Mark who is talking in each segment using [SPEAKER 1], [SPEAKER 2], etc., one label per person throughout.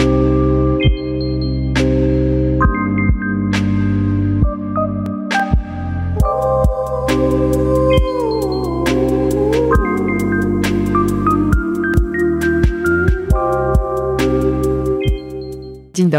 [SPEAKER 1] Dzień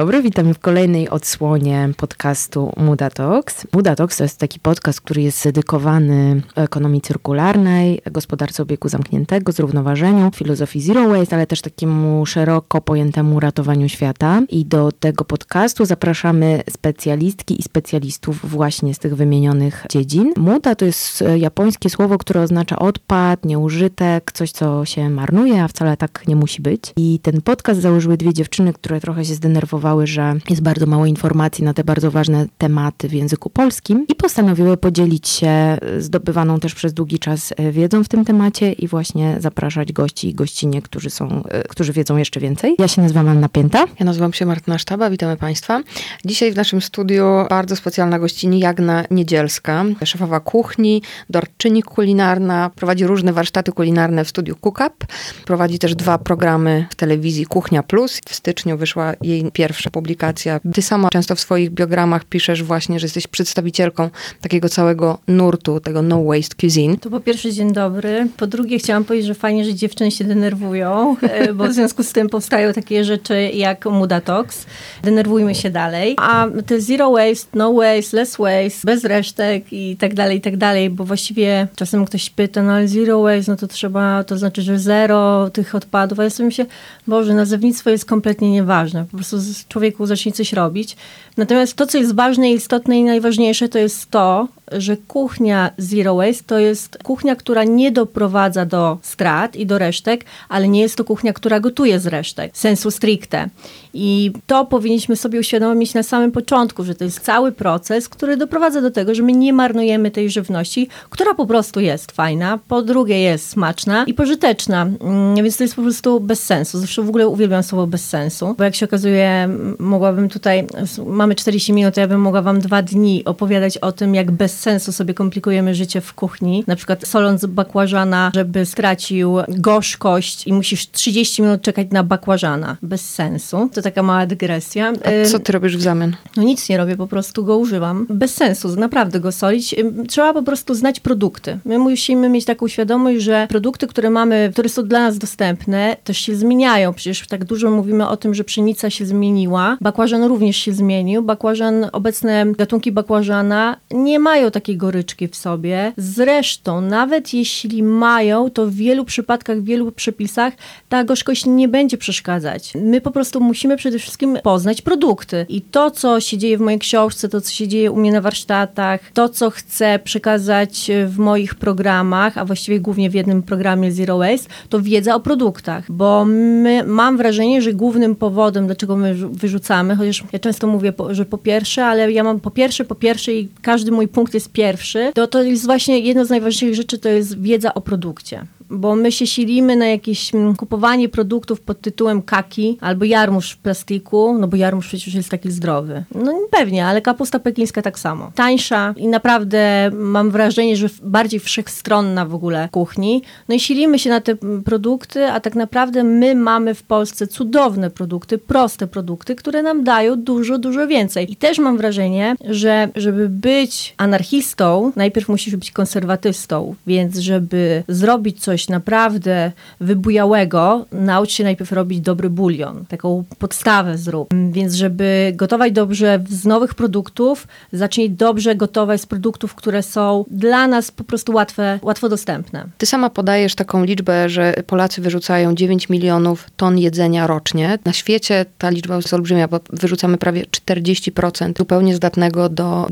[SPEAKER 1] dobry, witamy w kolejnej odsłonie podcastu Muda Talks. Muda Talks to jest taki podcast, który jest dedykowany ekonomii cyrkularnej, gospodarce obiegu zamkniętego, zrównoważeniu, filozofii zero waste, ale też takiemu szeroko pojętemu ratowaniu świata. I do tego podcastu zapraszamy specjalistki i specjalistów właśnie z tych wymienionych dziedzin. Muda to jest japońskie słowo, które oznacza odpad, nieużytek, coś, co się marnuje, a wcale tak nie musi być. I ten podcast założyły dwie dziewczyny, które trochę się zdenerwowały że jest bardzo mało informacji na te bardzo ważne tematy w języku polskim i postanowiły podzielić się zdobywaną też przez długi czas e, wiedzą w tym temacie i właśnie zapraszać gości i gościnie, którzy są, e, którzy wiedzą jeszcze więcej. Ja się nazywam Anna Pięta.
[SPEAKER 2] Ja nazywam się Martyna Sztaba, witamy Państwa. Dzisiaj w naszym studiu bardzo specjalna gościni Jagna Niedzielska, szefowa kuchni, dorczyni kulinarna, prowadzi różne warsztaty kulinarne w studiu Cookup, prowadzi też dwa programy w telewizji Kuchnia Plus. W styczniu wyszła jej pierwsza publikacja. Ty sama często w swoich biogramach piszesz właśnie, że jesteś przedstawicielką takiego całego nurtu, tego no waste cuisine.
[SPEAKER 3] To po pierwsze dzień dobry. Po drugie chciałam powiedzieć, że fajnie, że dziewczyny się denerwują, e, bo w związku z tym powstają takie rzeczy jak Mudatox. Denerwujmy się dalej. A te zero waste, no waste, less waste, bez resztek i tak dalej, i tak dalej, bo właściwie czasem ktoś pyta, no ale zero waste, no to trzeba, to znaczy, że zero tych odpadów, a ja sobie myślę, Boże, nazewnictwo jest kompletnie nieważne. Po prostu człowieku zacznie coś robić. Natomiast to, co jest ważne, istotne i najważniejsze, to jest to, że kuchnia Zero Waste to jest kuchnia, która nie doprowadza do strat i do resztek, ale nie jest to kuchnia, która gotuje z resztek, sensu stricte. I to powinniśmy sobie uświadomić na samym początku, że to jest cały proces, który doprowadza do tego, że my nie marnujemy tej żywności, która po prostu jest fajna, po drugie jest smaczna i pożyteczna, mm, więc to jest po prostu bez sensu. Zresztą w ogóle uwielbiam słowo bez sensu, bo jak się okazuje, mogłabym tutaj, mamy 40 minut, to ja bym mogła wam dwa dni opowiadać o tym, jak bez sensu sobie komplikujemy życie w kuchni. Na przykład soląc bakłażana, żeby stracił gorzkość i musisz 30 minut czekać na bakłażana. Bez sensu. To taka mała dygresja.
[SPEAKER 2] A co ty robisz w zamian?
[SPEAKER 3] No nic nie robię, po prostu go używam. Bez sensu, naprawdę go solić. Trzeba po prostu znać produkty. My musimy mieć taką świadomość, że produkty, które mamy, które są dla nas dostępne, też się zmieniają. Przecież tak dużo mówimy o tym, że pszenica się zmieniła. Bakłażan również się zmienił. Bakłażan, obecne gatunki bakłażana nie mają takiej goryczki w sobie. Zresztą, nawet jeśli mają, to w wielu przypadkach, w wielu przepisach ta gorzkość nie będzie przeszkadzać. My po prostu musimy przede wszystkim poznać produkty. I to, co się dzieje w mojej książce, to, co się dzieje u mnie na warsztatach, to, co chcę przekazać w moich programach, a właściwie głównie w jednym programie Zero Waste, to wiedza o produktach. Bo my, mam wrażenie, że głównym powodem, dlaczego my wyrzucamy, chociaż ja często mówię, że po pierwsze, ale ja mam po pierwsze, po pierwsze i każdy mój punkt jest pierwszy, to to jest właśnie jedno z najważniejszych rzeczy, to jest wiedza o produkcie bo my się silimy na jakieś mm, kupowanie produktów pod tytułem kaki albo jarmuż w plastiku, no bo jarmuż przecież jest taki zdrowy. No pewnie, ale kapusta pekińska tak samo. Tańsza i naprawdę mam wrażenie, że bardziej wszechstronna w ogóle kuchni. No i silimy się na te mm, produkty, a tak naprawdę my mamy w Polsce cudowne produkty, proste produkty, które nam dają dużo, dużo więcej. I też mam wrażenie, że żeby być anarchistą, najpierw musisz być konserwatystą, więc żeby zrobić coś coś naprawdę wybujałego, naucz się najpierw robić dobry bulion. Taką podstawę zrób. Więc żeby gotować dobrze z nowych produktów, zacznij dobrze gotować z produktów, które są dla nas po prostu łatwe, łatwo dostępne.
[SPEAKER 2] Ty sama podajesz taką liczbę, że Polacy wyrzucają 9 milionów ton jedzenia rocznie. Na świecie ta liczba jest olbrzymia, bo wyrzucamy prawie 40% zupełnie zdatnego do,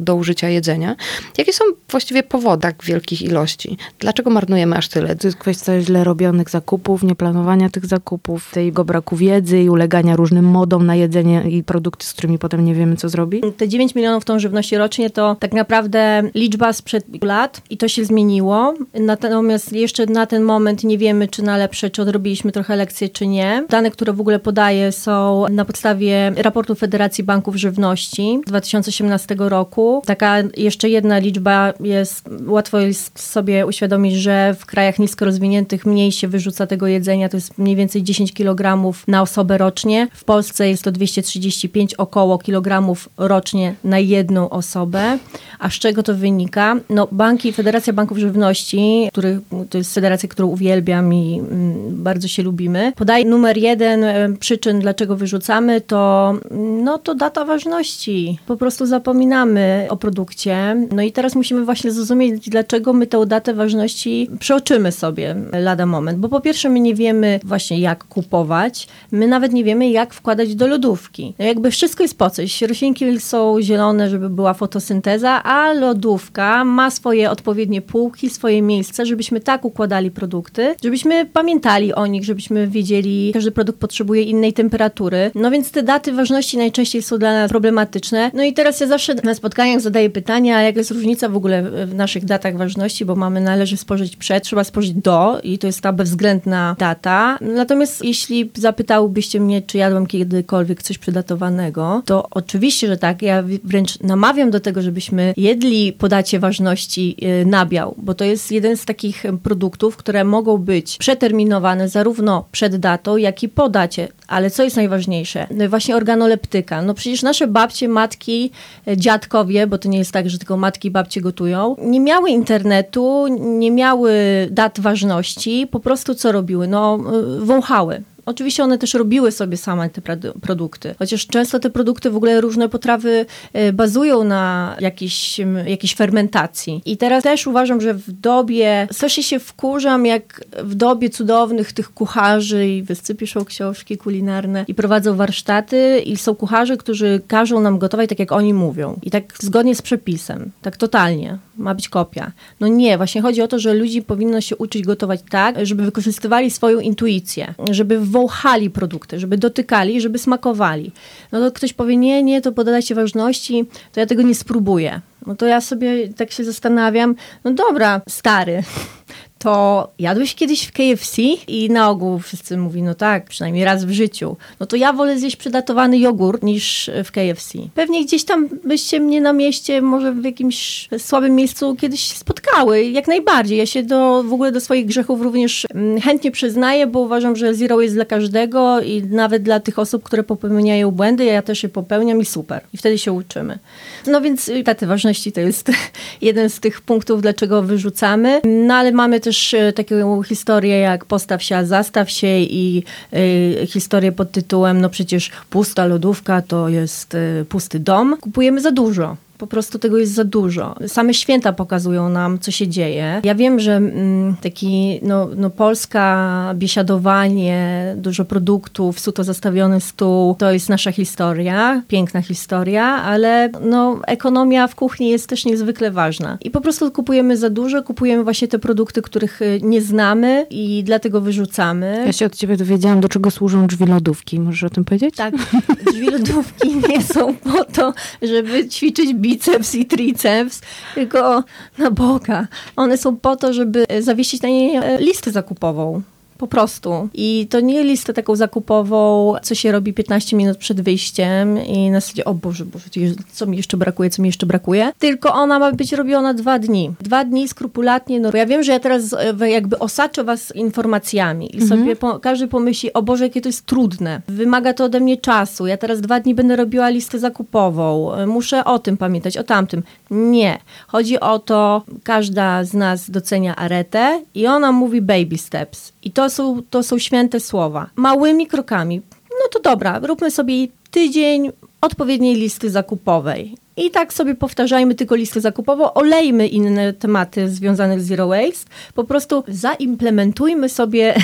[SPEAKER 2] do użycia jedzenia. Jakie są właściwie powody tak wielkich ilości? Dlaczego marnujemy aż tyle?
[SPEAKER 1] To jest kwestia źle robionych zakupów, nieplanowania tych zakupów, tego braku wiedzy i ulegania różnym modom na jedzenie i produkty, z którymi potem nie wiemy, co zrobić.
[SPEAKER 3] Te 9 milionów ton żywności rocznie to tak naprawdę liczba sprzed lat i to się zmieniło. Natomiast jeszcze na ten moment nie wiemy, czy na lepsze, czy odrobiliśmy trochę lekcje, czy nie. Dane, które w ogóle podaję są na podstawie raportu Federacji Banków Żywności z 2018 roku. Taka jeszcze jedna liczba jest, łatwo jest sobie uświadomić, że w krajach krajach nisko rozwiniętych mniej się wyrzuca tego jedzenia, to jest mniej więcej 10 kg na osobę rocznie. W Polsce jest to 235 około kilogramów rocznie na jedną osobę. A z czego to wynika? No, banki, Federacja Banków Żywności, który, to jest federacja, którą uwielbiam i mm, bardzo się lubimy, podaje numer jeden e, przyczyn, dlaczego wyrzucamy, to, no, to data ważności. Po prostu zapominamy o produkcie. No i teraz musimy właśnie zrozumieć, dlaczego my tę datę ważności przeoczymy sobie lada moment. Bo po pierwsze, my nie wiemy właśnie, jak kupować. My nawet nie wiemy, jak wkładać do lodówki. No jakby wszystko jest po coś. Roślinki są zielone, żeby była fotosynteza, a lodówka ma swoje odpowiednie półki, swoje miejsce, żebyśmy tak układali produkty, żebyśmy pamiętali o nich, żebyśmy wiedzieli, każdy produkt potrzebuje innej temperatury. No więc te daty ważności najczęściej są dla nas problematyczne. No i teraz ja zawsze na spotkaniach zadaję pytania, jaka jest różnica w ogóle w naszych datach ważności, bo mamy należy spożyć przed, trzeba spożyć do i to jest ta bezwzględna data. Natomiast jeśli zapytałbyście mnie, czy jadłam kiedykolwiek coś przedatowanego, to oczywiście, że tak. Ja wręcz namawiam do tego, żebyśmy jedli po dacie ważności y, nabiał, bo to jest jeden z takich produktów, które mogą być przeterminowane zarówno przed datą, jak i po dacie. Ale co jest najważniejsze? No właśnie organoleptyka. No przecież nasze babcie, matki, y, dziadkowie, bo to nie jest tak, że tylko matki i babcie gotują, nie miały internetu, nie miały dat ważności, po prostu co robiły? No y, wąchały. Oczywiście one też robiły sobie same te produkty, chociaż często te produkty, w ogóle różne potrawy e, bazują na jakiejś, jakiejś fermentacji. I teraz też uważam, że w dobie, strasznie się wkurzam, jak w dobie cudownych tych kucharzy i wszyscy piszą książki kulinarne i prowadzą warsztaty i są kucharze, którzy każą nam gotować tak, jak oni mówią. I tak zgodnie z przepisem, tak totalnie. Ma być kopia. No nie, właśnie chodzi o to, że ludzi powinno się uczyć gotować tak, żeby wykorzystywali swoją intuicję, żeby wąchali produkty, żeby dotykali, żeby smakowali. No to ktoś powie, nie, nie, to podajcie ważności, to ja tego nie spróbuję. No to ja sobie tak się zastanawiam, no dobra, stary, to jadłeś kiedyś w KFC i na ogół wszyscy mówią, no tak, przynajmniej raz w życiu. No to ja wolę zjeść przydatowany jogurt niż w KFC. Pewnie gdzieś tam byście mnie na mieście, może w jakimś słabym miejscu kiedyś spotkały. Jak najbardziej. Ja się do, w ogóle do swoich grzechów również mm, chętnie przyznaję, bo uważam, że zero jest dla każdego i nawet dla tych osób, które popełniają błędy, ja też je popełniam i super. I wtedy się uczymy. No więc daty ważności to jest jeden z tych punktów, dlaczego wyrzucamy. No ale mamy też też taką historię jak Postaw się, a zastaw się i y, historię pod tytułem no przecież pusta lodówka to jest y, pusty dom. Kupujemy za dużo po prostu tego jest za dużo. Same święta pokazują nam, co się dzieje. Ja wiem, że mm, taki no, no, Polska, biesiadowanie, dużo produktów, suto zastawiony stół, to jest nasza historia, piękna historia, ale no, ekonomia w kuchni jest też niezwykle ważna. I po prostu kupujemy za dużo, kupujemy właśnie te produkty, których y, nie znamy i dlatego wyrzucamy.
[SPEAKER 1] Ja się od ciebie dowiedziałam, do czego służą drzwi lodówki. Możesz o tym powiedzieć?
[SPEAKER 3] Tak, drzwi lodówki nie są po to, żeby ćwiczyć biceps biceps i triceps, tylko na Boga. One są po to, żeby zawiesić na niej e, listę zakupową. Po prostu. I to nie listę taką zakupową, co się robi 15 minut przed wyjściem i na zasadzie, o Boże, Boże, co mi jeszcze brakuje, co mi jeszcze brakuje. Tylko ona ma być robiona dwa dni. Dwa dni skrupulatnie. No, ja wiem, że ja teraz e, jakby osaczę was informacjami i mhm. sobie po, każdy pomyśli, o Boże, jakie to jest trudne. Wymaga to ode mnie czasu. Ja teraz dwa dni będę robiła listę zakupową. E, muszę o tym pamiętać, o tamtym. Nie. Chodzi o to, każda z nas docenia aretę i ona mówi baby steps. I to są, to są święte słowa. Małymi krokami. No to dobra, róbmy sobie tydzień odpowiedniej listy zakupowej. I tak sobie powtarzajmy tylko listę zakupową, olejmy inne tematy związane z Zero Waste. Po prostu zaimplementujmy sobie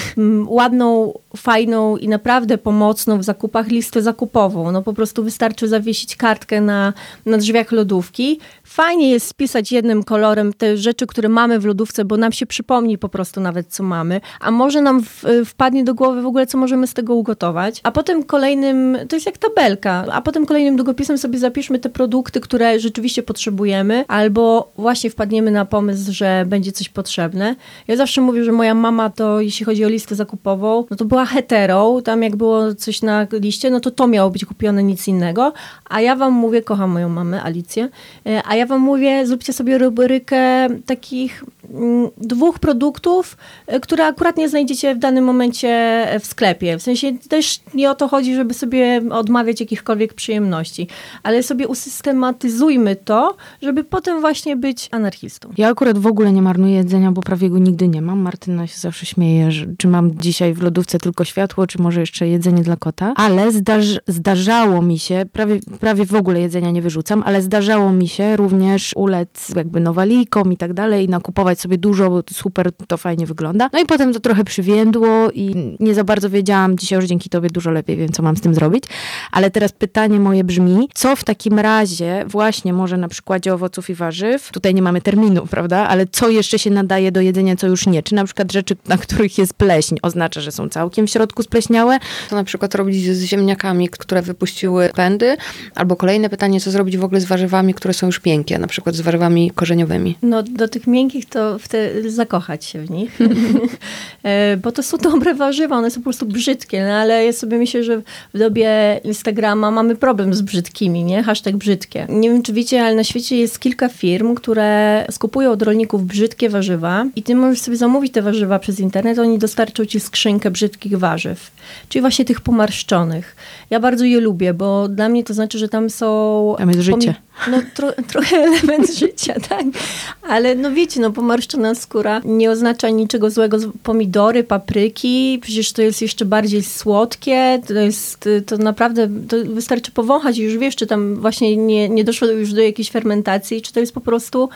[SPEAKER 3] ładną, fajną i naprawdę pomocną w zakupach listę zakupową. No po prostu wystarczy zawiesić kartkę na, na drzwiach lodówki. Fajnie jest spisać jednym kolorem te rzeczy, które mamy w lodówce, bo nam się przypomni po prostu nawet, co mamy. A może nam w, wpadnie do głowy w ogóle, co możemy z tego ugotować. A potem kolejnym, to jest jak tabelka, a potem kolejnym długopisem sobie zapiszmy te produkty, produkty, które rzeczywiście potrzebujemy, albo właśnie wpadniemy na pomysł, że będzie coś potrzebne. Ja zawsze mówię, że moja mama to, jeśli chodzi o listę zakupową, no to była hetero, tam jak było coś na liście, no to to miało być kupione, nic innego. A ja wam mówię, kocham moją mamę, Alicję, e, a ja wam mówię, zróbcie sobie rubrykę takich mm, dwóch produktów, e, które akurat nie znajdziecie w danym momencie w sklepie. W sensie też nie o to chodzi, żeby sobie odmawiać jakichkolwiek przyjemności, ale sobie usystematyzujmy to, żeby potem właśnie być anarchistą.
[SPEAKER 1] Ja akurat w ogóle nie marnuję jedzenia, bo prawie go nigdy nie mam. Martyna się zawsze śmieje, że czy mam dzisiaj w lodówce tylko światło, czy może jeszcze jedzenie dla kota. Ale zdarz, zdarzało mi się, prawie, prawie w ogóle jedzenia nie wyrzucam, ale zdarzało mi się również ulec jakby nowalikom i tak dalej nakupować sobie dużo, bo super to fajnie wygląda. No i potem to trochę przywiędło i nie za bardzo wiedziałam. Dzisiaj już dzięki tobie dużo lepiej wiem, co mam z tym zrobić. Ale teraz pytanie moje brzmi, co w takim razie właśnie może na przykładzie owoców i warzyw, tutaj nie mamy terminu, prawda, ale co jeszcze się nadaje do jedzenia, co już nie? Czy na przykład rzeczy, na których jest pleśń, oznacza, że są całkiem w środku spleśniałe?
[SPEAKER 2] To na przykład robić z ziemniakami, które wypuściły pędy, albo kolejne pytanie, co zrobić w ogóle z warzywami, które są już miękkie, na przykład z warzywami korzeniowymi.
[SPEAKER 3] No do tych miękkich to wtedy zakochać się w nich, e, bo to są dobre warzywa, one są po prostu brzydkie, no ale ja sobie myślę, że w dobie Instagrama mamy problem z brzydkimi, nie? Hashtag brzydkie. Nie wiem, czy wiecie, ale na świecie jest kilka firm, które skupują od rolników brzydkie warzywa i ty możesz sobie zamówić te warzywa przez internet, oni dostarczą ci skrzynkę brzydkich warzyw, czyli właśnie tych pomarszczonych. Ja bardzo je lubię, bo dla mnie to znaczy, że tam są...
[SPEAKER 1] Tam jest życie.
[SPEAKER 3] No tro, trochę element życia, tak. Ale no wiecie, no pomarszczona skóra nie oznacza niczego złego. Pomidory, papryki, przecież to jest jeszcze bardziej słodkie. To jest, to naprawdę, to wystarczy powąchać i już wiesz, czy tam właśnie nie, nie doszło już do jakiejś fermentacji, czy to jest po prostu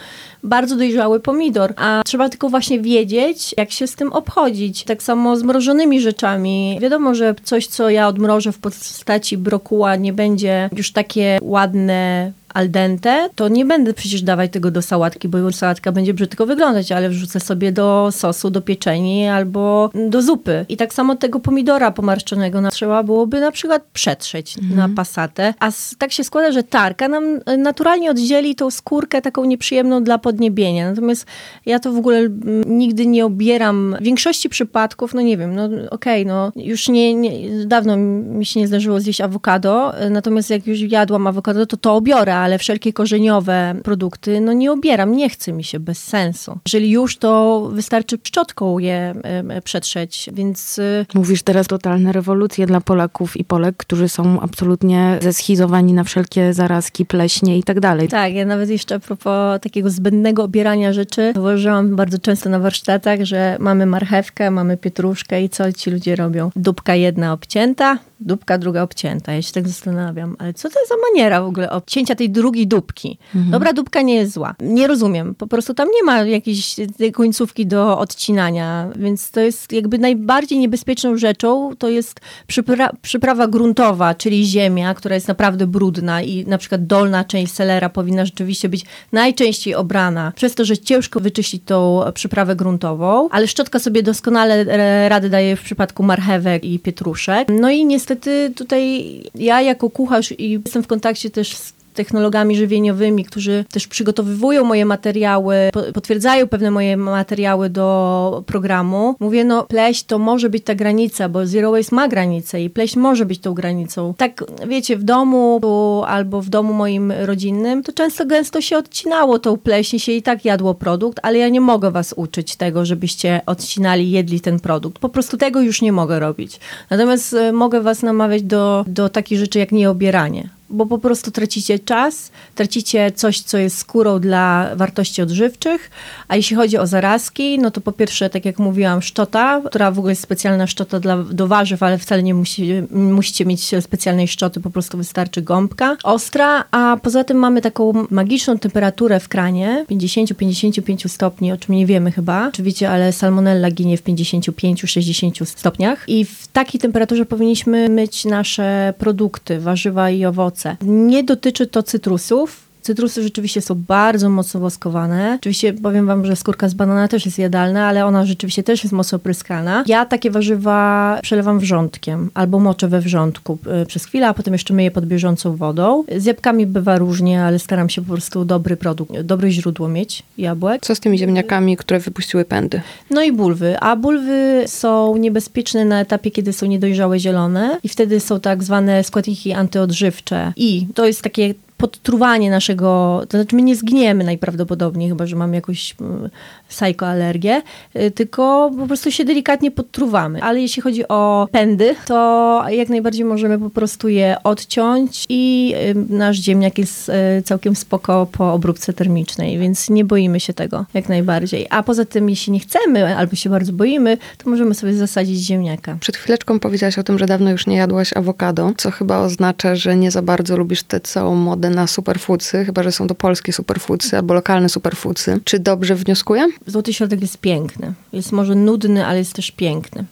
[SPEAKER 3] bardzo dojrzały pomidor. A trzeba tylko właśnie wiedzieć, jak się z tym obchodzić. Tak samo z mrożonymi rzeczami. Wiadomo, że coś, co ja odmrożę w postaci brokuła nie będzie już takie ładne, al dente, to nie będę przecież dawać tego do sałatki, bo sałatka będzie brzydko wyglądać, ale wrzucę sobie do sosu, do pieczeni albo do zupy. I tak samo tego pomidora pomarszczonego trzeba byłoby na przykład przetrzeć mhm. na pasatę. A tak się składa, że tarka nam e, naturalnie oddzieli tą skórkę taką nieprzyjemną dla podniebienia. Natomiast ja to w ogóle nigdy nie obieram. W większości przypadków, no nie wiem, no okej, okay, no już nie, nie, dawno mi się nie zdarzyło zjeść awokado, e, natomiast jak już jadłam awokado, to to obiorę, ale wszelkie korzeniowe produkty, no nie obieram, nie chce mi się, bez sensu. Jeżeli już, to wystarczy szczotką je przetrzeć, więc... Y,
[SPEAKER 1] Mówisz teraz totalne rewolucje dla Polaków i Polek, którzy są absolutnie zeschizowani na wszelkie zarazki, pleśnie i tak dalej.
[SPEAKER 3] Tak, ja nawet jeszcze a propos takiego zbędnego obierania rzeczy, zauważyłam bardzo często na warsztatach, że mamy marchewkę, mamy pietruszkę i co ci ludzie robią? Dupka jedna obcięta, dupka druga obcięta. Ja się tak zastanawiam, ale co to jest za maniera w ogóle obcięcia tej drugiej dupki? Mhm. Dobra dupka nie jest zła. Nie rozumiem. Po prostu tam nie ma jakiejś końcówki do odcinania, więc to jest jakby najbardziej niebezpieczną rzeczą, to jest przypra przyprawa gruntowa, czyli ziemia, która jest naprawdę brudna i na przykład dolna część selera powinna rzeczywiście być najczęściej obrana przez to, że ciężko wyczyścić tą przyprawę gruntową, ale szczotka sobie doskonale rady daje w przypadku marchewek i pietruszek. No i niestety niestety tutaj ja jako kucharz i jestem w kontakcie też z technologami żywieniowymi, którzy też przygotowywują moje materiały, potwierdzają pewne moje materiały do programu. Mówię, no pleść to może być ta granica, bo Zero Waste ma granicę i pleść może być tą granicą. Tak, wiecie, w domu albo w domu moim rodzinnym, to często gęsto się odcinało tą pleśń się i tak jadło produkt, ale ja nie mogę was uczyć tego, żebyście odcinali, jedli ten produkt. Po prostu tego już nie mogę robić. Natomiast e, mogę was namawiać do, do takich rzeczy jak nieobieranie bo po prostu tracicie czas, tracicie coś, co jest skórą dla wartości odżywczych, a jeśli chodzi o zarazki, no to po pierwsze, tak jak mówiłam, szczota, która w ogóle jest specjalna szczota dla, do warzyw, ale wcale nie musi, musicie mieć specjalnej szczoty, po prostu wystarczy gąbka. Ostra, a poza tym mamy taką magiczną temperaturę w kranie, 50-55 stopni, o czym nie wiemy chyba, czy wiecie, ale salmonella ginie w 55-60 stopniach. I w takiej temperaturze powinniśmy myć nasze produkty, warzywa i owoce. Nie dotyczy to cytrusów, Cytrusy rzeczywiście są bardzo mocno woskowane. Oczywiście powiem wam, że skórka z banana też jest jadalna, ale ona rzeczywiście też jest mocno pryskana. Ja takie warzywa przelewam wrzątkiem albo moczę we wrzątku y, przez chwilę, a potem jeszcze myję pod bieżącą wodą. Z jabłkami bywa różnie, ale staram się po prostu dobry produkt, dobre źródło mieć jabłek.
[SPEAKER 2] Co z tymi ziemniakami, które wypuściły pędy?
[SPEAKER 3] No i bulwy. A bulwy są niebezpieczne na etapie, kiedy są niedojrzałe zielone i wtedy są tak zwane składniki antyodżywcze. I to jest takie podtruwanie naszego, to znaczy my nie zgniemy najprawdopodobniej, chyba że mamy jakąś mm, psychoalergię, y, tylko po prostu się delikatnie podtruwamy. Ale jeśli chodzi o pędy, to jak najbardziej możemy po prostu je odciąć i y, nasz ziemniak jest y, całkiem spoko po obróbce termicznej, więc nie boimy się tego jak najbardziej. A poza tym, jeśli nie chcemy albo się bardzo boimy, to możemy sobie zasadzić ziemniaka.
[SPEAKER 2] Przed chwileczką powiedziałaś o tym, że dawno już nie jadłaś awokado, co chyba oznacza, że nie za bardzo lubisz tę całą modę na superfoodsy, chyba że są to polskie superfoodsy albo lokalne superfoodsy. Czy dobrze wnioskuję?
[SPEAKER 3] Złoty środek jest piękny. Jest może nudny, ale jest też piękny.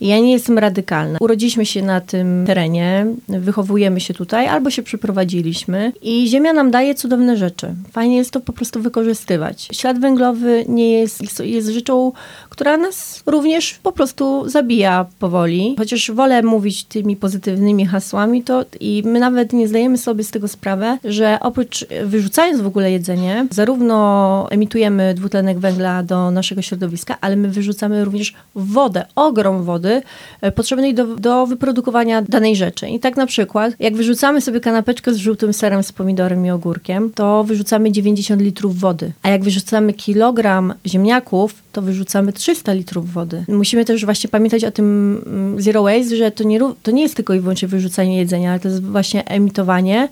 [SPEAKER 3] Ja nie jestem radykalna. Urodziliśmy się na tym terenie, wychowujemy się tutaj, albo się przyprowadziliśmy i ziemia nam daje cudowne rzeczy. Fajnie jest to po prostu wykorzystywać. Ślad węglowy nie jest, jest rzeczą, która nas również po prostu zabija powoli. Chociaż wolę mówić tymi pozytywnymi hasłami, to i my nawet nie zdajemy sobie z tego sprawę, że oprócz wyrzucając w ogóle jedzenie, zarówno emitujemy dwutlenek węgla do naszego środowiska, ale my wyrzucamy również wodę, ogrom wody e, potrzebnej do, do wyprodukowania danej rzeczy. I tak na przykład, jak wyrzucamy sobie kanapeczkę z żółtym serem, z pomidorem i ogórkiem, to wyrzucamy 90 litrów wody. A jak wyrzucamy kilogram ziemniaków, to wyrzucamy 300 litrów wody. Musimy też właśnie pamiętać o tym mm, zero waste, że to nie, to nie jest tylko i wyłącznie wyrzucanie jedzenia, ale to jest właśnie emitowanie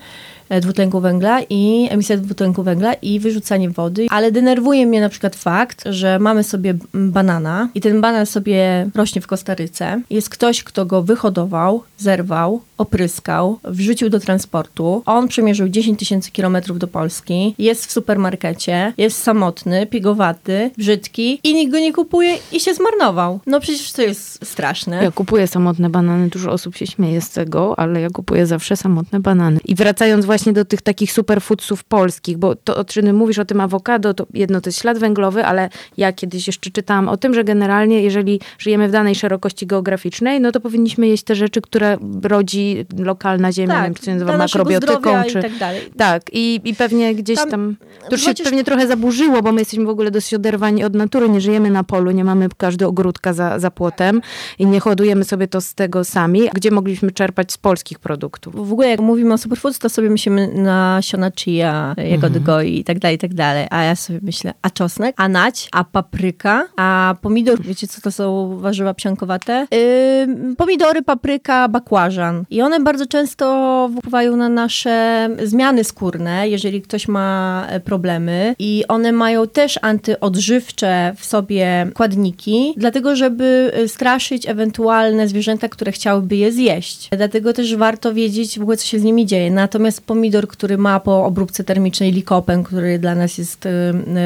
[SPEAKER 3] dwutlenku węgla i emisja dwutlenku węgla i wyrzucanie wody. Ale denerwuje mnie na przykład fakt, że mamy sobie banana i ten banan sobie rośnie w Kostaryce. Jest ktoś, kto go wyhodował, zerwał, opryskał, wrzucił do transportu. On przemierzył 10 tysięcy kilometrów do Polski, jest w supermarkecie, jest samotny, piegowaty, brzydki i nikt go nie kupuje i się zmarnował. No przecież to jest straszne.
[SPEAKER 1] Ja kupuję samotne banany, dużo osób się śmieje z tego, ale ja kupuję zawsze samotne banany. I wracając właśnie właśnie do tych takich superfoodsów polskich, bo to, o czym mówisz o tym awokado, to jedno to jest ślad węglowy, ale ja kiedyś jeszcze czytałam o tym, że generalnie jeżeli żyjemy w danej szerokości geograficznej, no to powinniśmy jeść te rzeczy, które rodzi lokalna ziemia, tak, wiem, czy się nazywa makrobiotyką, czy...
[SPEAKER 3] tak dalej.
[SPEAKER 1] Tak, i, i pewnie gdzieś tam, tam to już się pewnie trochę zaburzyło, bo my jesteśmy w ogóle dosyć oderwani od natury, nie żyjemy na polu, nie mamy każdy ogródka za, za płotem i nie hodujemy sobie to z tego sami, gdzie mogliśmy czerpać z polskich produktów.
[SPEAKER 3] W ogóle jak mówimy o superfoods, to sobie myślimy na siona chia, jagody mhm. goi i tak dalej, i tak dalej. A ja sobie myślę, a czosnek, a nać, a papryka, a pomidor, wiecie co to są warzywa psiankowate? Yy, pomidory, papryka, bakłażan. I one bardzo często wpływają na nasze zmiany skórne, jeżeli ktoś ma e, problemy i one mają też antyodżywcze w sobie składniki, dlatego żeby e, straszyć ewentualne zwierzęta, które chciałyby je zjeść. Dlatego też warto wiedzieć w ogóle, co się z nimi dzieje. Natomiast pomidor który ma po obróbce termicznej likopen, który dla nas jest y,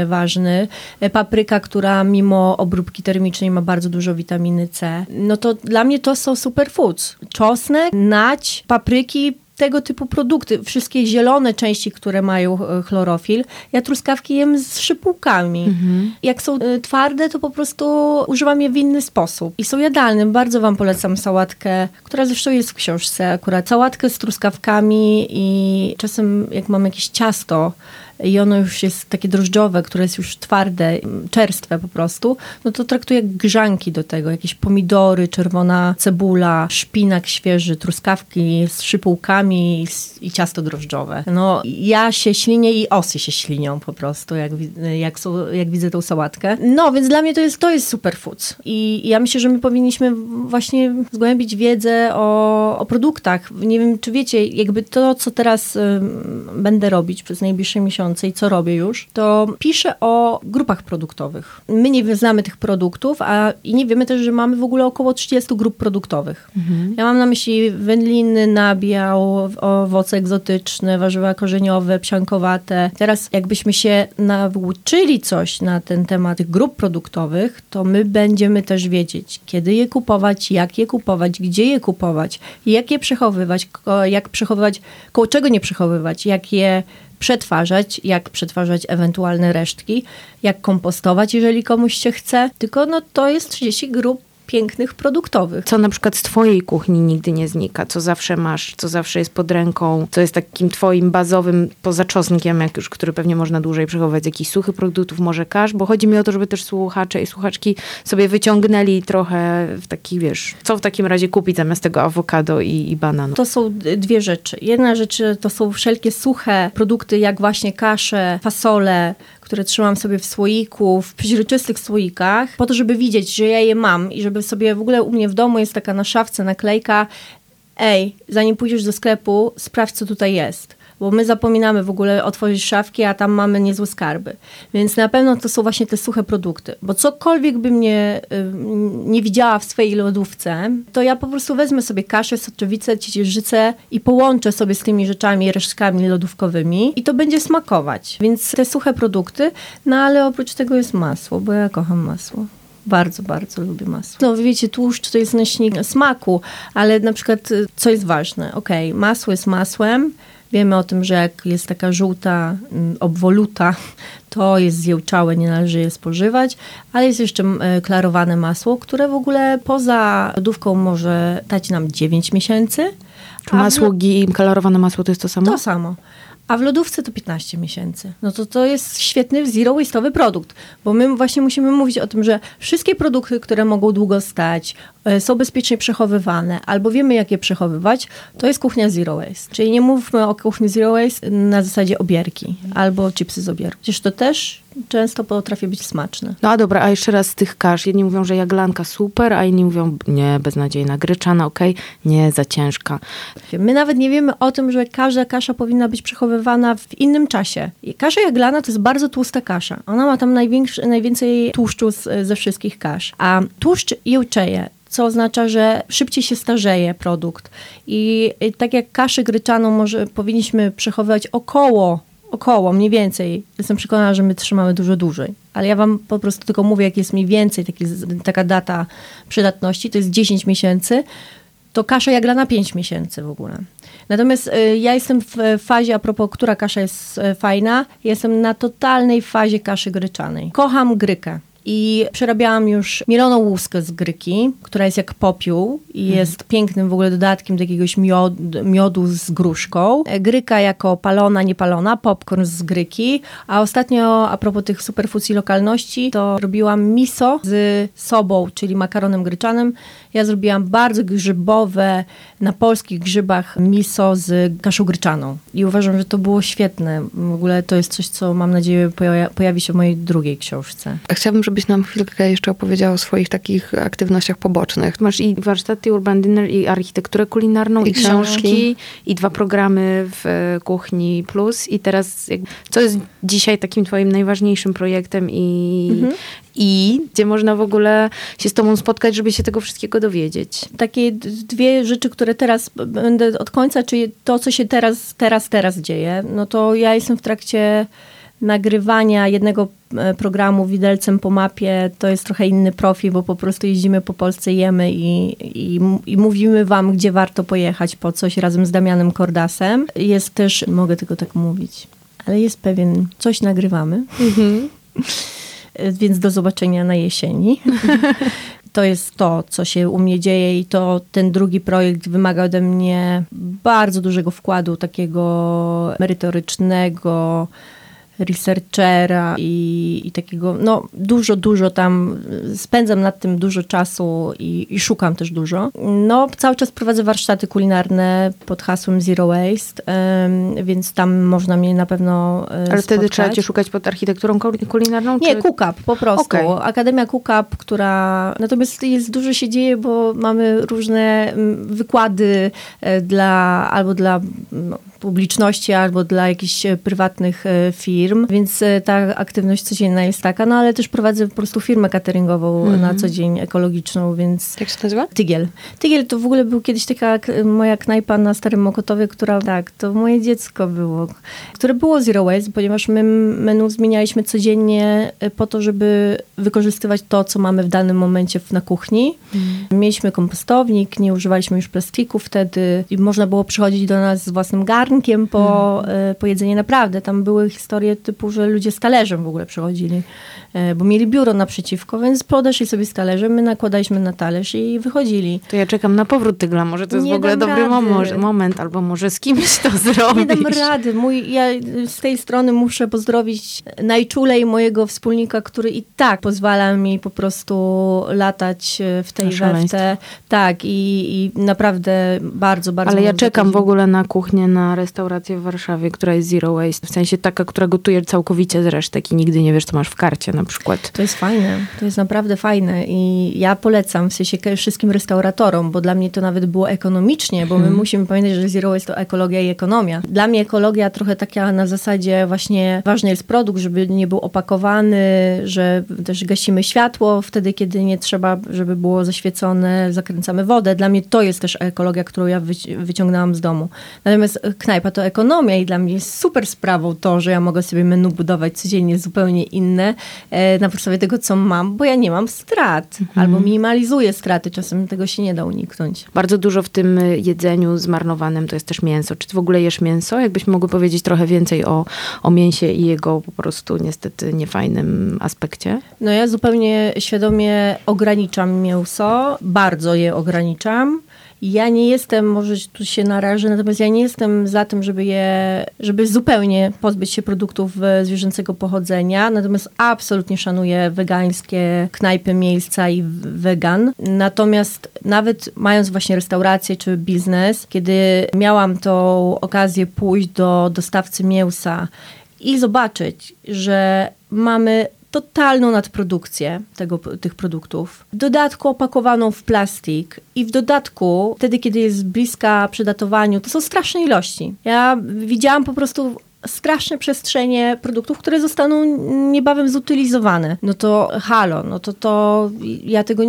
[SPEAKER 3] y, ważny, e, papryka, która mimo obróbki termicznej ma bardzo dużo witaminy C, no to dla mnie to są superfoods. Czosnek, nać, papryki, tego typu produkty, wszystkie zielone części, które mają e, chlorofil, ja truskawki jem z szypułkami. Mhm. Jak są e, twarde, to po prostu używam je w inny sposób. I są jadalne. Bardzo wam polecam sałatkę, która zresztą jest w książce akurat. Sałatkę z truskawkami i czasem jak mam jakieś ciasto, i ono już jest takie drożdżowe, które jest już twarde, czerstwe po prostu, no to traktuję grzanki do tego, jakieś pomidory, czerwona cebula, szpinak świeży, truskawki z szypułkami i ciasto drożdżowe. No ja się ślinię i osy się ślinią po prostu, jak, jak, jak widzę tą sałatkę. No, więc dla mnie to jest, to jest superfoods. I ja myślę, że my powinniśmy właśnie zgłębić wiedzę o, o produktach. Nie wiem, czy wiecie, jakby to, co teraz będę robić przez najbliższe miesiące, miesiące i co robię już, to piszę o grupach produktowych. My nie znamy tych produktów, a i nie wiemy też, że mamy w ogóle około 30 grup produktowych. Mhm. Ja mam na myśli wędliny, nabiał, owoce egzotyczne, warzywa korzeniowe, psiankowate. Teraz jakbyśmy się nauczyli coś na ten temat grup produktowych, to my będziemy też wiedzieć, kiedy je kupować, jak je kupować, gdzie je kupować, jak je przechowywać, jak przechowywać, koło czego nie przechowywać, jak je przetwarzać, jak przetwarzać ewentualne resztki, jak kompostować, jeżeli komuś się chce. Tylko no, to jest 30 grup pięknych produktowych.
[SPEAKER 1] Co na przykład z twojej kuchni nigdy nie znika, co zawsze masz, co zawsze jest pod ręką, co jest takim twoim bazowym, poza czosnkiem, jak już, który pewnie można dłużej przechowywać, jakichś suchych produktów, może kasz, bo chodzi mi o to, żeby też słuchacze i słuchaczki sobie wyciągnęli trochę w taki, wiesz, co w takim razie kupić zamiast tego awokado i, i bananu.
[SPEAKER 3] To są dwie rzeczy. Jedna rzecz to są wszelkie suche produkty, jak właśnie kasze, fasole, które trzymam sobie w słoiku, w przeźroczystych słoikach, po to, żeby widzieć, że ja je mam i żeby sobie w ogóle u mnie w domu jest taka na szafce naklejka ej, zanim pójdziesz do sklepu, sprawdź, co tutaj jest bo my zapominamy w ogóle otworzyć szafki, a tam mamy niezłe skarby. Więc na pewno to są właśnie te suche produkty, bo cokolwiek bym nie, nie widziała w swojej lodówce, to ja po prostu wezmę sobie kaszę, soczewicę, ciecierzycę i połączę sobie z tymi rzeczami, resztkami lodówkowymi i to będzie smakować. Więc te suche produkty, no ale oprócz tego jest masło, bo ja kocham masło. Bardzo, bardzo lubię masło. No wiecie, tłuszcz to jest nośnik smaku, ale na przykład y, co jest ważne? Okej, okay, masło jest masłem, Wiemy o tym, że jak jest taka żółta mm, obwoluta, to jest zjełczałe, nie należy je spożywać, ale jest jeszcze e, klarowane masło, które w ogóle poza lodówką może dać nam 9 miesięcy.
[SPEAKER 1] Czy masło, w... klarowane masło to jest to samo?
[SPEAKER 3] To samo a w lodówce to 15 miesięcy. No to to jest świetny zero waste'owy produkt, bo my właśnie musimy mówić o tym, że wszystkie produkty, które mogą długo stać, e, są bezpiecznie przechowywane, albo wiemy, jak je przechowywać, to jest kuchnia zero waste. Czyli nie mówmy o kuchni zero waste na zasadzie obierki, albo chipsy z obierki. Przecież to też często potrafi być smaczne.
[SPEAKER 1] No a dobra, a jeszcze raz z tych kasz. Jedni mówią, że jaglanka super, a inni mówią, nie, beznadziejna. Gryczana, okej, okay. nie, za ciężka.
[SPEAKER 3] My nawet nie wiemy o tym, że każda kasza powinna być przechowywana w innym czasie. Kasza jaglana to jest bardzo tłusta kasza. Ona ma tam najwięcej tłuszczu z, ze wszystkich kasz. A tłuszcz jełczeje co oznacza, że szybciej się starzeje produkt. I tak jak kaszę gryczaną może powinniśmy przechowywać około około, mniej więcej. Jestem przekonana, że my trzymamy dużo dłużej. Ale ja wam po prostu tylko mówię, jak jest mniej więcej taki, taka data przydatności, to jest 10 miesięcy, to kasza jaglana 5 miesięcy w ogóle. Natomiast y, ja jestem w fazie, a propos, która kasza jest y, fajna, jestem na totalnej fazie kaszy gryczanej. Kocham grykę. I przerabiałam już mieloną łuskę z gryki, która jest jak popiół i mhm. jest pięknym w ogóle dodatkiem do jakiegoś miod, miodu z gruszką. Gryka jako palona, niepalona, popcorn z gryki. A ostatnio, a propos tych superfuzji lokalności, to robiłam miso z sobą, czyli makaronem gryczanym. Ja zrobiłam bardzo grzybowe, na polskich grzybach miso z kaszą gryczaną. I uważam, że to było świetne. W ogóle to jest coś, co mam nadzieję pojawi się w mojej drugiej książce.
[SPEAKER 2] Chciałabym, żebyś nam chwilkę jeszcze opowiedziała o swoich takich aktywnościach pobocznych.
[SPEAKER 1] Masz i warsztaty Urban Dinner, i architekturę kulinarną, i, i książki, i dwa programy w e, Kuchni Plus. I teraz, co jest dzisiaj takim twoim najważniejszym projektem i, mhm. i gdzie można w ogóle się z tobą spotkać, żeby się tego wszystkiego dowiedzieć?
[SPEAKER 3] Takie dwie rzeczy, które teraz będę od końca, czyli to, co się teraz, teraz, teraz dzieje, no to ja jestem w trakcie nagrywania jednego e, programu widelcem po mapie to jest trochę inny profil, bo po prostu jeździmy po Polsce, jemy i, i, i, mówimy wam, gdzie warto pojechać po coś razem z Damianem Kordasem. Jest też, mogę tylko tak mówić, ale jest pewien, coś nagrywamy. Mhm. Więc do zobaczenia na jesieni. to jest to, co się u mnie dzieje i to ten drugi projekt wymaga ode mnie bardzo dużego wkładu takiego merytorycznego, researchera i, i, takiego, no dużo, dużo tam, spędzam nad tym dużo czasu i, i, szukam też dużo. No cały czas prowadzę warsztaty kulinarne pod hasłem Zero Waste, więc tam można mnie na pewno
[SPEAKER 1] e, Ale spotkać. wtedy trzeba cię szukać pod architekturą kulinarną?
[SPEAKER 3] Nie, czy... KUKAP po prostu. Okay. Akademia KUKAP, która, natomiast jest dużo się dzieje, bo mamy różne wykłady e, dla, albo dla no, publiczności albo dla jakichś e, prywatnych e, firm, więc e, ta aktywność codzienna jest taka, no ale też prowadzę po prostu firmę cateringową na co dzień ekologiczną, więc...
[SPEAKER 2] Jak się nazywa?
[SPEAKER 3] Tygiel. Tygiel to w ogóle był kiedyś taka moja knajpa na Starym Mokotowie, która, tak, to moje dziecko było, które było zero waste, ponieważ my menu zmienialiśmy codziennie po to, żeby wykorzystywać to, co mamy w danym momencie na kuchni. Mm. Mieliśmy kompostownik, nie używaliśmy już plastiku wtedy i można było przychodzić do nas z własnym garnkiem, garnkiem po, e, po jedzenie. Naprawdę, tam były historie typu, że ludzie z talerzem w ogóle przychodzili, e, bo mieli biuro naprzeciwko, więc podeszli sobie z talerzem, my nakładaliśmy na talerz i wychodzili.
[SPEAKER 1] To ja czekam na powrót Tygla, może to jest
[SPEAKER 3] Nie
[SPEAKER 1] w ogóle dobry
[SPEAKER 3] rady.
[SPEAKER 1] mo- moment, albo może z kimś to zrobić.
[SPEAKER 3] Nie dam rady. Mój, ja z tej strony muszę pozdrowić najczulej mojego wspólnika, który i tak pozwala mi po prostu latać e, w tej weftę. Tak, i, i naprawdę bardzo, bardzo
[SPEAKER 1] Ale ja czekam w ogóle na kuchnię, na restaurację w Warszawie, która jest zero waste. W sensie taka, która gotuje całkowicie z resztek i nigdy nie wiesz, co masz w karcie na przykład.
[SPEAKER 3] To jest fajne, to jest naprawdę fajne i ja polecam w sensie wszystkim restauratorom, bo dla mnie to nawet było ekonomicznie, bo my musimy pamiętać, że zero jest to ekologia i ekonomia. Dla mnie ekologia trochę taka na zasadzie właśnie ważny jest produkt, żeby nie był opakowany, że też gasimy światło wtedy, kiedy nie trzeba, żeby było zaświecone, zakręcamy wodę. Dla mnie to jest też ekologia, którą ja wyci- wyciągnęłam z domu. Natomiast knajpa to ekonomia i dla mnie jest super sprawą to, że ja mogę sobie menu budować codziennie zupełnie inne e, na podstawie tego, co mam, bo ja nie mam strat albo minimalizuję straty. Czasem tego się nie da uniknąć.
[SPEAKER 1] Bardzo dużo w tym y, jedzeniu zmarnowanym to jest też mięso. Czy ty w ogóle jesz mięso? Jakbyśmy mogły powiedzieć trochę więcej o, o mięsie i jego po prostu niestety niefajnym aspekcie.
[SPEAKER 3] No ja zupełnie świadomie ograniczam mięso, bardzo je ograniczam. Ja nie jestem, może tu się narażę, natomiast ja nie jestem za tym, żeby je, żeby zupełnie pozbyć się produktów e, zwierzęcego pochodzenia, natomiast absolutnie szanuję wegańskie knajpy, miejsca i wegan. Natomiast nawet mając właśnie restaurację czy biznes, kiedy miałam tą okazję pójść do dostawcy mięsa i zobaczyć, że mamy totalną nadprodukcję tego, tych produktów. W dodatku opakowaną w plastik i w dodatku wtedy, kiedy jest bliska przedatowaniu, to są straszne ilości. Ja widziałam po prostu straszne przestrzenie produktów, które zostaną niebawem zutylizowane. No to halo, no to, to ja tego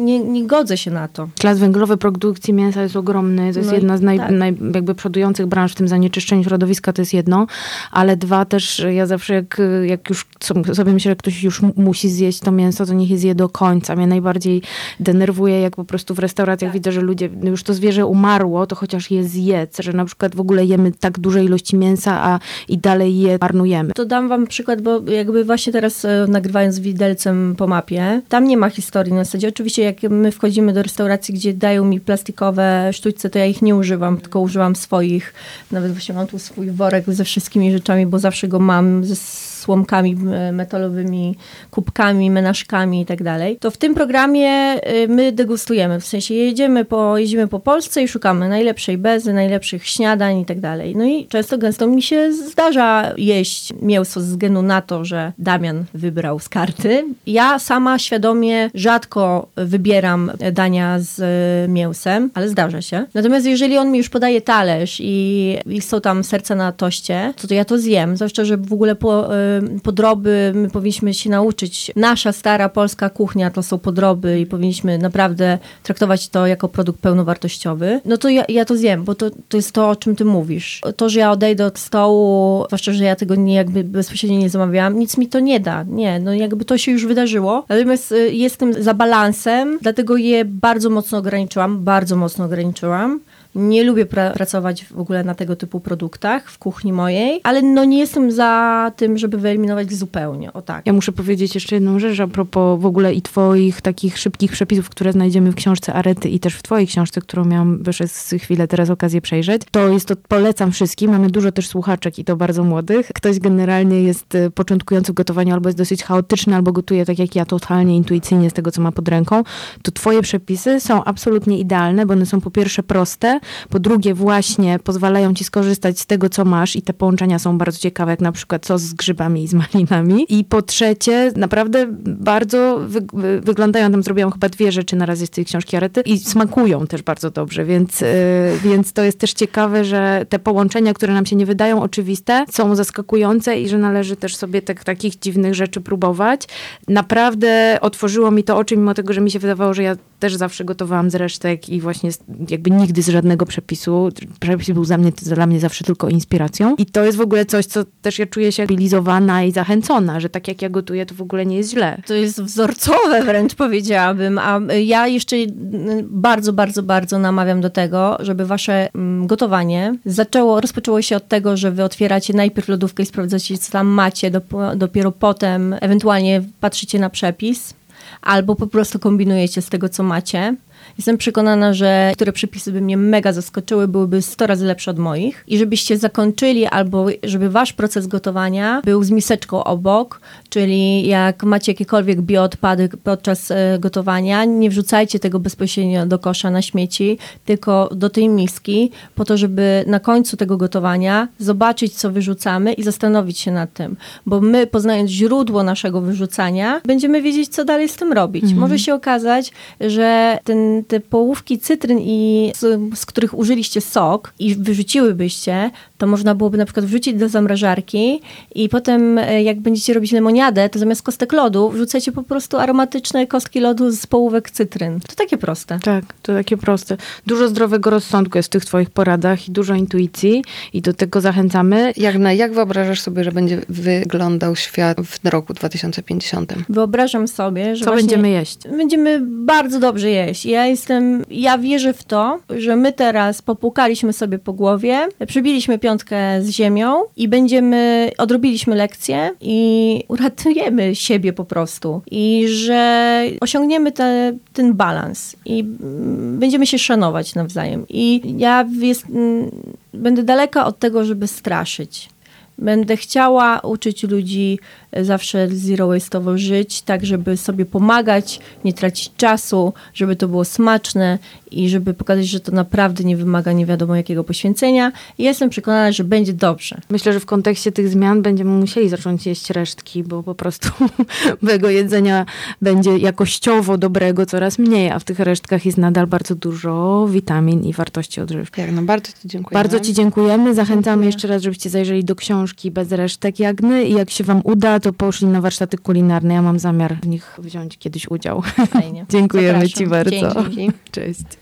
[SPEAKER 3] nie, nie, godzę się na to.
[SPEAKER 1] Ślad węglowy produkcji mięsa jest ogromny. To jest
[SPEAKER 3] No
[SPEAKER 1] jedna z naj,
[SPEAKER 3] tak.
[SPEAKER 1] naj, jakby przodujących branż w tym zanieczyszczeniu środowiska, to jest jedno. Ale dwa też, ja zawsze jak, jak już so- sobie myślę, że ktoś już mu- musi zjeść to mięso, to niech je zje do końca. Mnie najbardziej denerwuje, jak po prostu w restauracjach widzę, że ludzie, już to zwierzę umarło, to chociaż je zjedz. Że na przykład w ogóle jemy tak duże ilości mięsa, a i dalej je marnujemy.
[SPEAKER 3] To dam wam przykład, bo jakby właśnie teraz e, nagrywając widelcem po mapie, tam nie ma historii na zasadzie. Oczywiście jak my wchodzimy do restauracji, gdzie dają mi plastikowe sztućce, to ja ich nie używam, tylko używam swoich. Nawet właśnie mam tu swój worek ze wszystkimi rzeczami, bo zawsze go mam ze słomkami metalowymi, kubkami, menażkami i tak dalej. To w tym programie e, my degustujemy, w sensie jedziemy po, jeździmy po Polsce i szukamy najlepszej bezy, najlepszych śniadań i tak dalej. No i często gęsto mi się zdarza jeść mięso ze względu na to, że Damian wybrał z karty. Ja sama świadomie rzadko wybieram dania z e, mięsem, ale zdarza się. Natomiast jeżeli on mi już podaje talerz i, i są tam serca na toście, to, to ja to zjem. Zwłaszcza, że w ogóle po, e, podroby my powinniśmy się nauczyć. Nasza stara polska kuchnia to są podroby i powinniśmy naprawdę traktować to jako produkt pełnowartościowy. No to ja, ja to zjem, bo to, to jest to, o czym ty mówisz. To, że ja odejdę od stołu, zwłaszcza, że ja tego nie jakby bezpośrednio nie zamawiałam, nic mi to nie da. Nie, no jakby to się już wydarzyło. Natomiast y, jestem za balansem, dlatego je bardzo mocno ograniczyłam, bardzo mocno ograniczyłam. Nie lubię pra- pracować w ogóle na tego typu produktach w kuchni mojej, ale no nie jestem za tym, żeby wyeliminować zupełnie. O tak.
[SPEAKER 1] Ja muszę powiedzieć jeszcze jedną rzecz a propos w ogóle i twoich takich szybkich przepisów, które znajdziemy w książce Arety i też w twojej książce, którą miałam przez chwilę teraz okazję przejrzeć. To jest to, polecam wszystkim. Mamy dużo też słuchaczek i to bardzo młodych. Ktoś generalnie jest y, początkujący w gotowaniu albo jest dosyć chaotyczny, albo gotuje tak jak ja, totalnie intuicyjnie z tego, co ma pod ręką. To twoje przepisy są absolutnie idealne, bo one są po pierwsze proste, po drugie właśnie pozwalają ci skorzystać z tego, co masz i te połączenia są bardzo ciekawe, jak na przykład sos z grzybami i z malinami. I po trzecie, naprawdę bardzo wy, wy, wyglądają, tam zrobiłam chyba dwie rzeczy na razie z tej książki Arety i smakują też bardzo dobrze, więc, yy, więc to jest też ciekawe, że te połączenia, które nam się nie wydają oczywiste, są zaskakujące i że należy też sobie tak, takich dziwnych rzeczy próbować. Naprawdę otworzyło mi to oczy, mimo tego, że mi się wydawało, że ja też zawsze gotowałam z resztek i właśnie jakby nigdy z żadnego przepisu. Przepis był dla mnie, dla mnie zawsze tylko inspiracją. I to jest w ogóle coś, co też ja czuję się mobilizowana i zachęcona, że tak jak ja gotuję, to w ogóle nie jest źle.
[SPEAKER 3] To jest wzorcowe wręcz powiedziałabym, a ja jeszcze bardzo, bardzo, bardzo namawiam do tego, żeby wasze gotowanie zaczęło, rozpoczęło się od tego, że wy otwieracie najpierw lodówkę i sprawdzacie, co tam macie, dopiero potem ewentualnie patrzycie na przepis, albo po prostu kombinujecie z tego, co macie. Jestem przekonana, że niektóre przepisy by mnie mega zaskoczyły, byłyby 100 razy lepsze od moich. I żebyście zakończyli, albo żeby wasz proces gotowania był z miseczką obok, czyli jak macie jakiekolwiek bioodpady podczas e, gotowania, nie wrzucajcie tego bezpośrednio do kosza na śmieci, tylko do tej miski, po to, żeby na końcu tego gotowania zobaczyć, co wyrzucamy i zastanowić się nad tym. Bo my, poznając źródło naszego wyrzucania, będziemy wiedzieć, co dalej z tym robić. Mhm. Może się okazać, że ten te połówki cytryn, i z, z, których użyliście sok i wyrzuciłybyście, to można byłoby na przykład wrzucić do zamrażarki i potem e, jak będziecie robić lemoniadę, to zamiast kostek lodu wrzucacie po prostu aromatyczne kostki lodu z połówek cytryn. To takie proste.
[SPEAKER 1] Tak, to takie proste. Dużo zdrowego rozsądku jest w tych twoich poradach i dużo intuicji i do tego zachęcamy.
[SPEAKER 2] Jak, na, jak wyobrażasz sobie, że będzie wyglądał świat w roku 2050?
[SPEAKER 3] Wyobrażam sobie, że
[SPEAKER 1] Co będziemy jeść?
[SPEAKER 3] Będziemy bardzo dobrze jeść. Ja jestem, ja wierzę w to, że my teraz popłukaliśmy sobie po głowie, przybiliśmy piątkę z ziemią i będziemy, odrobiliśmy lekcję i uratujemy siebie po prostu. I że osiągniemy te, ten balans i będziemy się szanować nawzajem. I ja jest, będę daleka od tego, żeby straszyć. Będę chciała uczyć ludzi zawsze zero waste'owo żyć, tak żeby sobie pomagać, nie tracić czasu, żeby to było smaczne i żeby pokazać, że to naprawdę nie wymaga nie wiadomo jakiego poświęcenia. I jestem przekonana, że będzie dobrze.
[SPEAKER 1] Myślę, że w kontekście tych zmian będziemy musieli zacząć jeść resztki, bo po prostu tego jedzenia będzie jakościowo dobrego coraz mniej, a w tych resztkach jest nadal bardzo dużo witamin i wartości odżywczych.
[SPEAKER 2] Jak no bardzo Ci dziękujemy.
[SPEAKER 1] Bardzo Ci dziękujemy. Zachęcamy Dziękuję. jeszcze raz, żebyście zajrzeli do książki Bez resztek Jagny i jak się Wam uda, to poszli na warsztaty kulinarne. Ja mam zamiar w nich wziąć kiedyś udział.
[SPEAKER 3] Fajnie.
[SPEAKER 1] Dziękujemy Zapraszam. Ci bardzo.
[SPEAKER 3] Dzięki.
[SPEAKER 1] Cześć.